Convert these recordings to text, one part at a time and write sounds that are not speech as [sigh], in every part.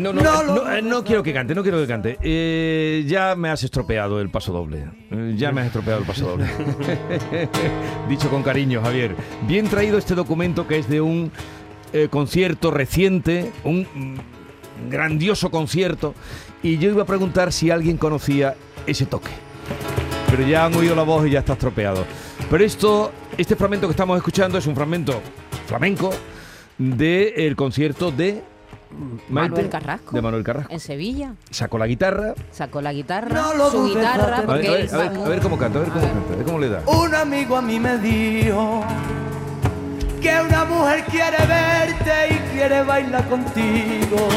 No, no, no, eh, no, quiero que cante, no quiero que cante. Eh, ya me has estropeado el paso doble. Eh, ya me has estropeado el paso doble. [laughs] Dicho con cariño, Javier. Bien traído este documento que es de un concierto reciente, un mm, grandioso concierto. Y yo iba a preguntar si alguien conocía ese toque. Pero ya han oído la voz y ya está estropeado. Pero esto, este fragmento que estamos escuchando es un fragmento flamenco del concierto de Manuel Carrasco. De Manuel Carrasco. En Sevilla. Sacó la guitarra. Sacó la guitarra, su guitarra. A ver, a, ver, cómo canta, a ver cómo canta, a ver cómo le da. Un amigo a mí me dijo que una mujer quiere verte y quiere bailar contigo.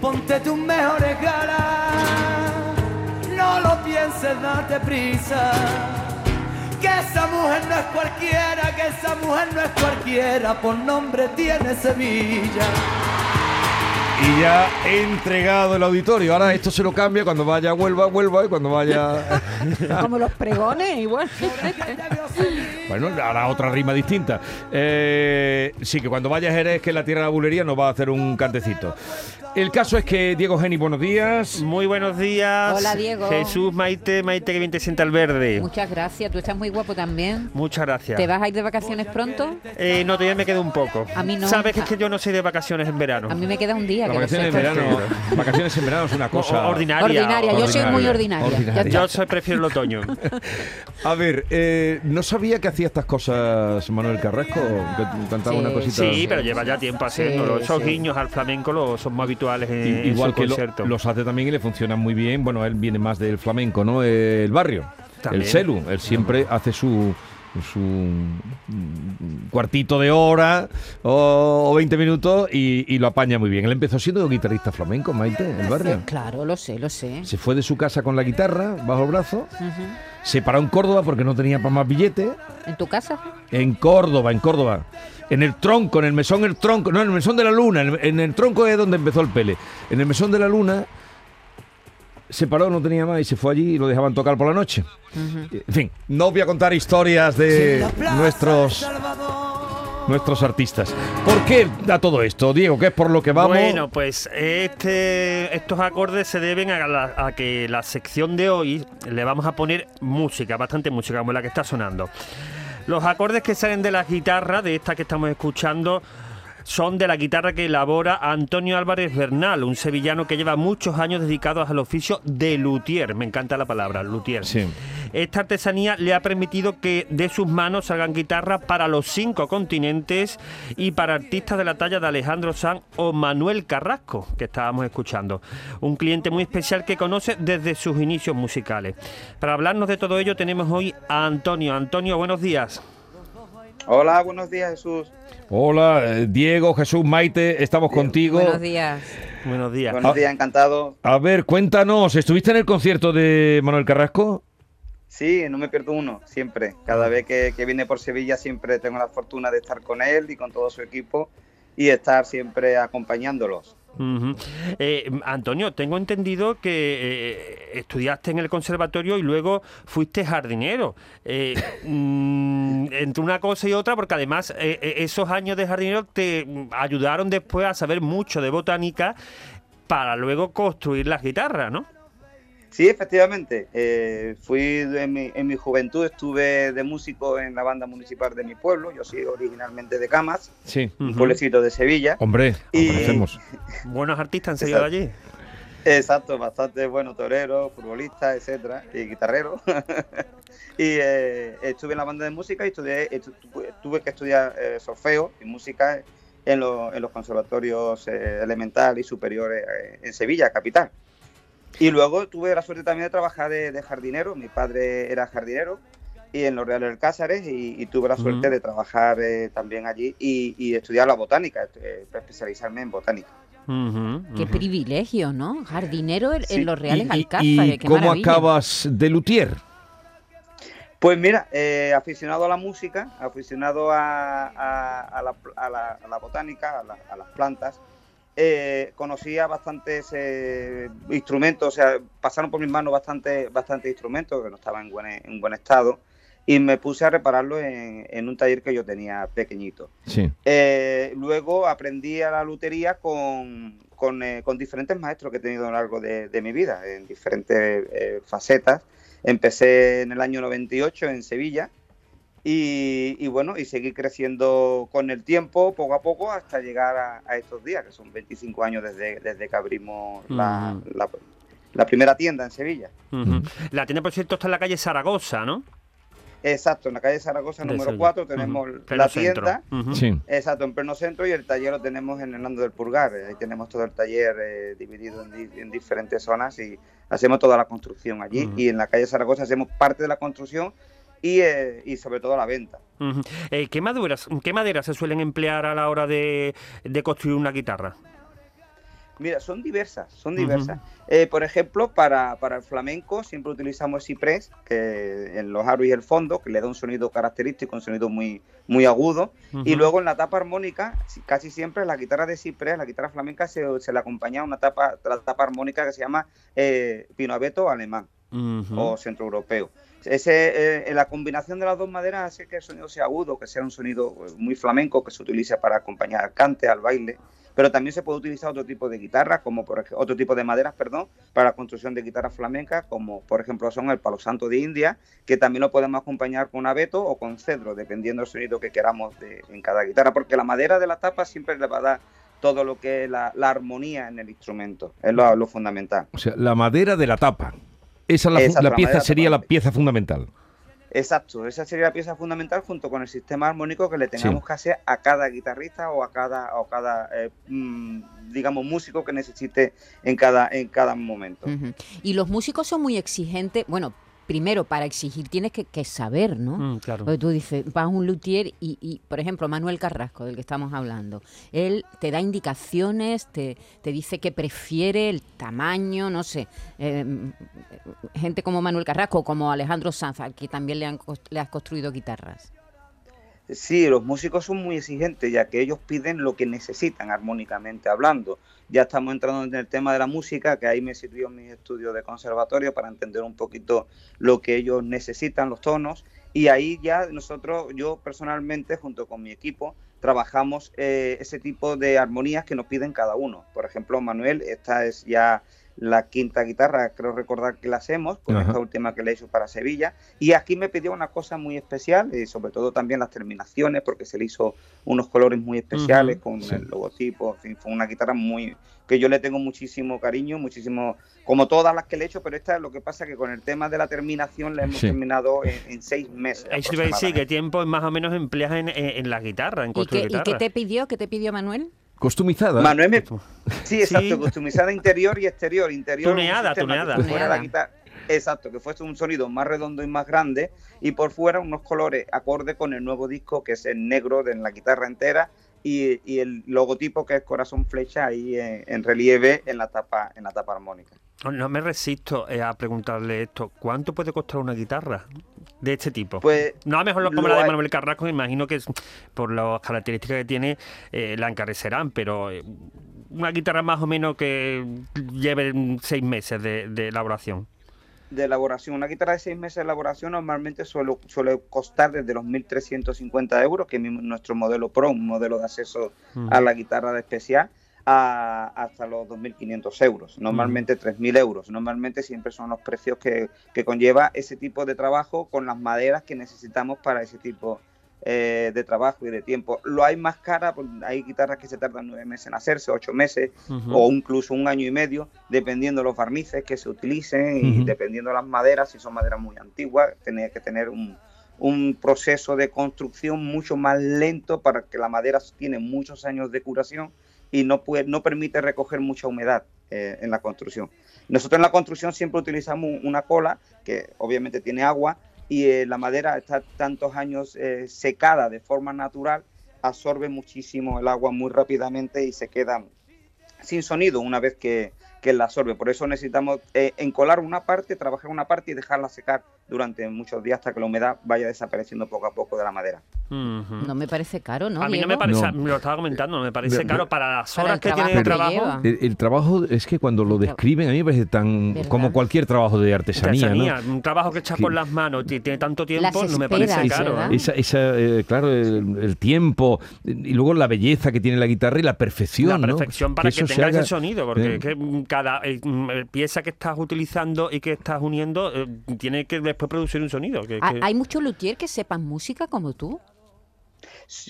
Ponte tus mejores galas, no lo pienses, date prisa que esa mujer no es cualquiera, que esa mujer no es cualquiera, por nombre tiene Sevilla. Y ya he entregado el auditorio. Ahora esto se lo cambia cuando vaya a Huelva, Huelva y cuando vaya. [laughs] Como los pregones, igual. [laughs] bueno, hará otra rima distinta. Eh, sí, que cuando vaya a Jerez, que la tierra de la bulería, nos va a hacer un cantecito. El caso es que Diego Geni, buenos días. Muy buenos días. Hola, Diego. Jesús Maite, Maite que bien te sienta al verde. Muchas gracias, tú estás muy guapo también. Muchas gracias. ¿Te vas a ir de vacaciones pronto? Eh, no, todavía me queda un poco. A mí no. Sabes que es que yo no soy de vacaciones en verano. A mí me queda un día. vacaciones, en verano, [laughs] vacaciones en verano es una cosa ordinaria. Ordinaria, yo soy muy ordinaria. Yo soy, prefiero el otoño. [laughs] a ver, eh, no sabía que hacía estas cosas Manuel Carrasco, que cantaba una cosita. Sí, pero lleva ya tiempo haciéndolo. Esos guiños al flamenco son más habituales en, que los hace también y le funcionan muy bien. Bueno, él viene más del flamenco, ¿no? El barrio, el celu. Él siempre hace su su cuartito de hora o, 20 minutos y, lo apaña muy bien. Él empezó siendo guitarrista flamenco, Maite, en el barrio. Claro, lo sé, lo sé. Se fue de su casa con la guitarra bajo el brazo. Se paró en Córdoba porque no tenía para más billetes. ¿En tu casa? En Córdoba, en Córdoba en el tronco, en el mesón el tronco, no, en el mesón de la luna, en el, tronco es donde empezó el pele. En el mesón de la luna se paró, no tenía más y se fue allí y lo dejaban tocar por la noche. En fin, no voy a contar historias de nuestros nuestros artistas. ¿Por qué da todo esto, Diego? ¿Qué es por lo que vamos? Bueno, pues este, estos acordes se deben a, a, que la sección de hoy le vamos a poner música, bastante música, como la que está sonando. Los acordes que salen de la guitarra, de esta que estamos escuchando, son de la guitarra que elabora Antonio Álvarez Bernal, un sevillano que lleva muchos años dedicados al oficio de luthier. Me encanta la palabra, luthier. Sí. Esta artesanía le ha permitido que de sus manos salgan guitarras para los cinco continentes y para artistas de la talla de Alejandro Sanz o Manuel Carrasco, que estábamos escuchando. Un cliente muy especial que conoce desde sus inicios musicales. Para hablarnos de todo ello tenemos hoy a Antonio. Antonio, buenos días. Hola, buenos días Jesús. Hola, eh, Diego, Jesús, Maite, estamos contigo. Buenos días. Buenos días. Buenos días, encantado. A ver, cuéntanos, ¿estuviste en el concierto de Manuel Carrasco? Sí, no me pierdo uno, siempre. Cada vez que, viene por Sevilla siempre tengo la fortuna de estar con él y con todo su equipo y estar siempre acompañándolos. Eh, Antonio, tengo entendido que eh, estudiaste en el conservatorio y luego fuiste jardinero. Eh, mm, entre una cosa y otra, porque además esos años de jardinero te ayudaron después a saber mucho de botánica para luego construir las guitarras, ¿no? Sí, efectivamente. Eh, fui en mi, en mi, juventud, estuve de músico en la banda municipal de mi pueblo. Yo soy originalmente de Camas, sí. un pueblecito de Sevilla. Hombre, y... [laughs] Buenos artistas han salido allí. Exacto, bastante buenos toreros, futbolistas, etcétera, y guitarreros. [laughs] y eh, estuve en la banda de música y estudié, tuve que estudiar eh, solfeo y música en, en los conservatorios eh, elemental y superiores en Sevilla, capital. Y luego tuve la suerte también de trabajar de, jardinero. Mi padre era jardinero y en los Reales del Cáceres y, tuve la suerte de trabajar eh, también allí y, estudiar la botánica, eh, especializarme en botánica. Qué privilegio, ¿no? Jardinero en, los Reales Alcázares. ¿Y cómo acabas de luthier? Pues mira, eh, aficionado a la música, aficionado a, a, la, botánica, a, las plantas, eh, conocía bastantes eh, instrumentos, o sea, pasaron por mis manos bastantes bastante instrumentos que no estaban en buen, en buen estado y me puse a repararlo en, un taller que yo tenía pequeñito. Eh, luego aprendí a la lutería con, con, diferentes maestros que he tenido a lo largo de, mi vida, en diferentes facetas. Empecé en el año 98 en Sevilla y, bueno, y seguí creciendo con el tiempo, poco a poco, hasta llegar a, estos días, que son 25 años desde, desde que abrimos la, primera tienda en Sevilla. La tienda, por cierto, está en la calle Zaragoza, ¿no? Exacto, en la calle Zaragoza número 4 tenemos la tienda. sí. Exacto, en pleno centro y el taller lo tenemos en Hernando del Purgar. Ahí tenemos todo el taller eh, dividido en, diferentes zonas y hacemos toda la construcción allí. Y en la calle Zaragoza hacemos parte de la construcción eh, y, sobre todo la venta. Eh, ¿qué, maduras, ¿Qué maderas se suelen emplear a la hora de, construir una guitarra? Mira, son diversas, son diversas. Eh, por ejemplo, para, el flamenco siempre utilizamos el ciprés, que en los aros y el fondo, que le da un sonido característico, un sonido muy, muy agudo. Y luego en la tapa armónica, casi siempre la guitarra de ciprés, la guitarra flamenca, se, le acompaña una tapa, la tapa armónica que se llama eh, pinoabeto alemán o centroeuropeo. Ese, eh, la combinación de las dos maderas hace que el sonido sea agudo, que sea un sonido eh, muy flamenco, que se utiliza para acompañar al cante, al baile, pero también se puede utilizar otro tipo de guitarras, como por ejemplo, otro tipo de maderas, perdón, para la construcción de guitarras flamencas, como por ejemplo son el palo santo de India, que también lo podemos acompañar con abeto o con cedro, dependiendo del sonido que queramos de, en cada guitarra, porque la madera de la tapa siempre le va a dar todo lo que es la, armonía en el instrumento, es lo, lo fundamental. O sea, la madera de la tapa. Esa la, pieza sería la pieza fundamental. Exacto, esa sería la pieza fundamental junto con el sistema armónico que le tengamos que hacer a cada guitarrista o a cada, o cada eh, mm, digamos, músico que necesite en cada, en cada momento. Y los músicos son muy exigentes, bueno, primero, para exigir tienes que, saber, ¿no? Mm, claro. Porque tú dices, vas a un luthier y, por ejemplo, Manuel Carrasco, del que estamos hablando, él te da indicaciones, te, te dice que prefiere el tamaño, no sé. Em, gente como Manuel Carrasco, como Alejandro Sanz, que también le, han, le has construido guitarras. Sí, los músicos son muy exigentes, ya que ellos piden lo que necesitan armónicamente hablando. Ya estamos entrando en el tema de la música, que ahí me sirvió mi estudio de conservatorio para entender un poquito lo que ellos necesitan, los tonos. Y ahí ya nosotros, yo personalmente, junto con mi equipo, trabajamos eh, ese tipo de armonías que nos piden cada uno. Por ejemplo, Manuel, esta es ya la quinta guitarra, creo recordar que la hacemos, con esta última que le hizo para Sevilla. Y aquí me pidió una cosa muy especial, y sobre todo también las terminaciones, porque se le hizo unos colores muy especiales con el logotipo. En fin, fue una guitarra muy que yo le tengo muchísimo cariño, muchísimo, como todas las que le he hecho, pero esta lo que pasa que con el tema de la terminación la hemos terminado en, seis meses. Sí, ¿qué tiempo más o menos empleas en, la guitarra, en ¿Y qué, ¿Y qué te pidió? ¿Qué te pidió Manuel? Costumizada. Manuel me... Sí, exacto, costumizada interior y exterior. Interior, tuneada, tuneada. Exacto, que fuese un sonido más redondo y más grande y por fuera unos colores acorde con el nuevo disco que es el negro de la guitarra entera y, el logotipo que es corazón flecha ahí en, relieve en la tapa en la tapa armónica. No me resisto eh, a preguntarle esto. ¿Cuánto puede costar una guitarra de este tipo? Pues no a mejor como la de Manuel Carrasco, me imagino que por las características que tiene eh, la encarecerán, pero eh, una guitarra más o menos que lleve seis meses de, elaboración de elaboración. Una guitarra de seis meses de elaboración normalmente suele, suele costar desde los 1.350 euros, que es nuestro modelo Pro, un modelo de acceso a la guitarra de especial hasta los 2.500 euros, normalmente 3.000 euros. Normalmente siempre son los precios que, conlleva ese tipo de trabajo con las maderas que necesitamos para ese tipo eh, de trabajo y de tiempo. Lo hay más cara, pues, hay guitarras que se tardan nueve meses en hacerse, ocho meses o incluso un año y medio, dependiendo de los barnices que se utilicen y dependiendo de las maderas, si son maderas muy antiguas, tenía que tener un, un proceso de construcción mucho más lento para que la madera tiene muchos años de curación y no, puede, no permite recoger mucha humedad eh, en la construcción. Nosotros en la construcción siempre utilizamos una cola que obviamente tiene agua y eh, la madera está tantos años eh, secada de forma natural, absorbe muchísimo el agua muy rápidamente y se queda sin sonido una vez que, que la absorbe. Por eso necesitamos eh, encolar una parte, trabajar una parte y dejarla secar durante muchos días hasta que la humedad vaya desapareciendo poco a poco de la madera. No me parece caro, ¿no? A mí no me parece, me lo estaba comentando, no me parece caro para las horas que tiene el trabajo. El, trabajo es que cuando lo describen a mí me parece tan como cualquier trabajo de artesanía. Un trabajo que echas por las manos y tiene tanto tiempo, no me parece caro. Esa, eh, claro, el, tiempo y luego la belleza que tiene la guitarra y la perfección. La perfección para que, tenga ese sonido, porque que cada eh, mm, pieza que estás utilizando y que estás uniendo eh, tiene que después producir un sonido. ¿Hay muchos luthier que sepan música como tú?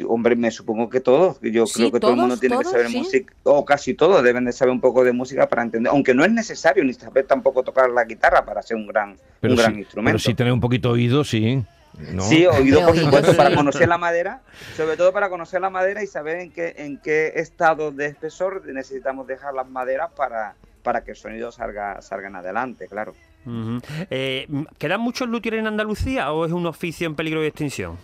hombre, me supongo que todos. Yo creo que todo el mundo tiene que saber música, o casi todos deben de saber un poco de música para entender, aunque no es necesario ni saber tampoco tocar la guitarra para ser un gran, un gran instrumento. Pero sí tener un poquito oído, sí. Sí, oído por supuesto para conocer la madera, sobre todo para conocer la madera y saber en qué, en qué estado de espesor necesitamos dejar las maderas para, para que el sonido salga salgan adelante, claro. Eh, ¿Quedan muchos luthiers en Andalucía o es un oficio en peligro de extinción?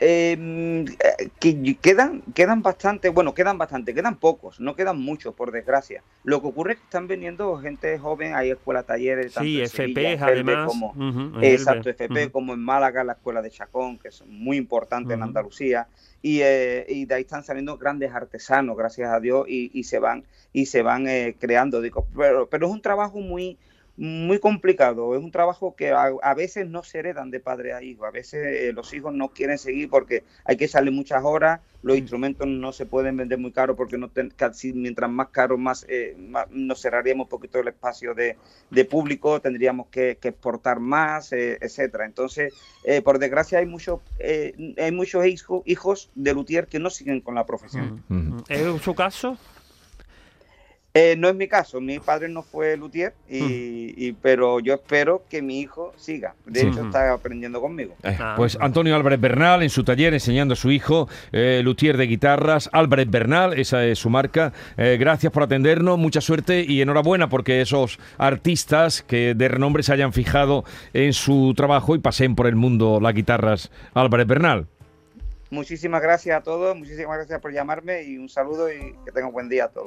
Em, eh, que quedan, quedan bastante, bueno, quedan bastante, quedan pocos, no quedan muchos, por desgracia. Lo que ocurre es que están viniendo gente joven, hay escuelas, talleres, tanto sí, FP, además. Como, exacto, FP, como en Málaga, la escuela de Chacón, que es muy importante en Andalucía. Y, eh, y, de ahí están saliendo grandes artesanos, gracias a Dios, y, y se van, y se van eh, creando. Digo, pero, pero es un trabajo muy, muy complicado. Es un trabajo que a, veces no se heredan de padre a hijo. A veces eh, los hijos no quieren seguir porque hay que salir muchas horas. Los mm. instrumentos no se pueden vender muy caro porque no casi, mientras más caro, más, eh, nos cerraríamos un poquito el espacio de, público. Tendríamos que, exportar más, eh, etcétera. Entonces, por desgracia, hay muchos hay muchos hijos de luthier que no siguen con la profesión. Mm. ¿Es su caso? Eh, no es mi caso, mi padre no fue luthier, y, pero yo espero que mi hijo siga. De hecho, está aprendiendo conmigo. Eh, ah. Pues Antonio Álvarez Bernal en su taller enseñando a su hijo, eh, luthier de guitarras, Álvarez Bernal, esa es su marca. gracias por atendernos, mucha suerte y enhorabuena porque esos artistas que de renombre se hayan fijado en su trabajo y pasen por el mundo las guitarras Álvarez Bernal. Muchísimas gracias a todos, muchísimas gracias por llamarme y un saludo y que tengan un buen día a todos.